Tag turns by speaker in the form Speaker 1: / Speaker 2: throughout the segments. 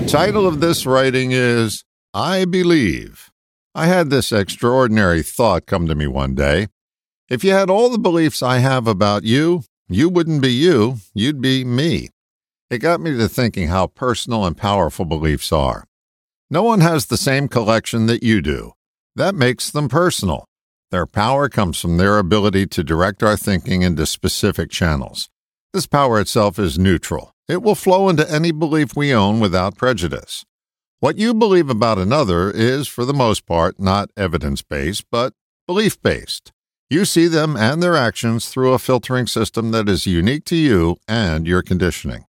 Speaker 1: The title of this writing is I Believe. I had this extraordinary thought come to me one day. If you had all the beliefs I have about you, you wouldn't be you, you'd be me. It got me to thinking how personal and powerful beliefs are. No one has the same collection that you do. That makes them personal. Their power comes from their ability to direct our thinking into specific channels. This power itself is neutral. It will flow into any belief we own without prejudice. What you believe about another is, for the most part, not evidence based, but belief based. You see them and their actions through a filtering system that is unique to you and your conditioning.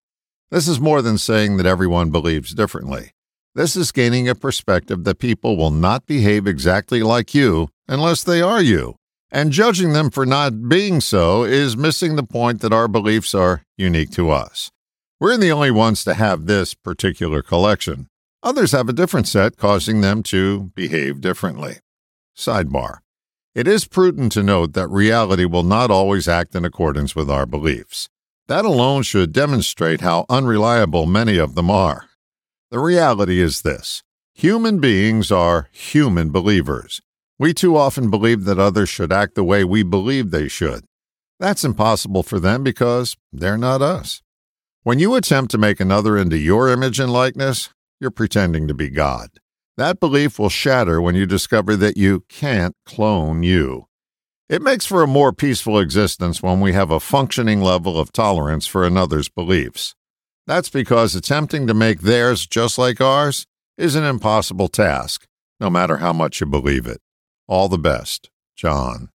Speaker 1: This is more than saying that everyone believes differently. This is gaining a perspective that people will not behave exactly like you unless they are you. And judging them for not being so is missing the point that our beliefs are unique to us. We're the only ones to have this particular collection. Others have a different set, causing them to behave differently. Sidebar. It is prudent to note that reality will not always act in accordance with our beliefs. That alone should demonstrate how unreliable many of them are. The reality is this human beings are human believers. We too often believe that others should act the way we believe they should. That's impossible for them because they're not us. When you attempt to make another into your image and likeness, you're pretending to be God. That belief will shatter when you discover that you can't clone you. It makes for a more peaceful existence when we have a functioning level of tolerance for another's beliefs. That's because attempting to make theirs just like ours is an impossible task, no matter how much you believe it. All the best, John.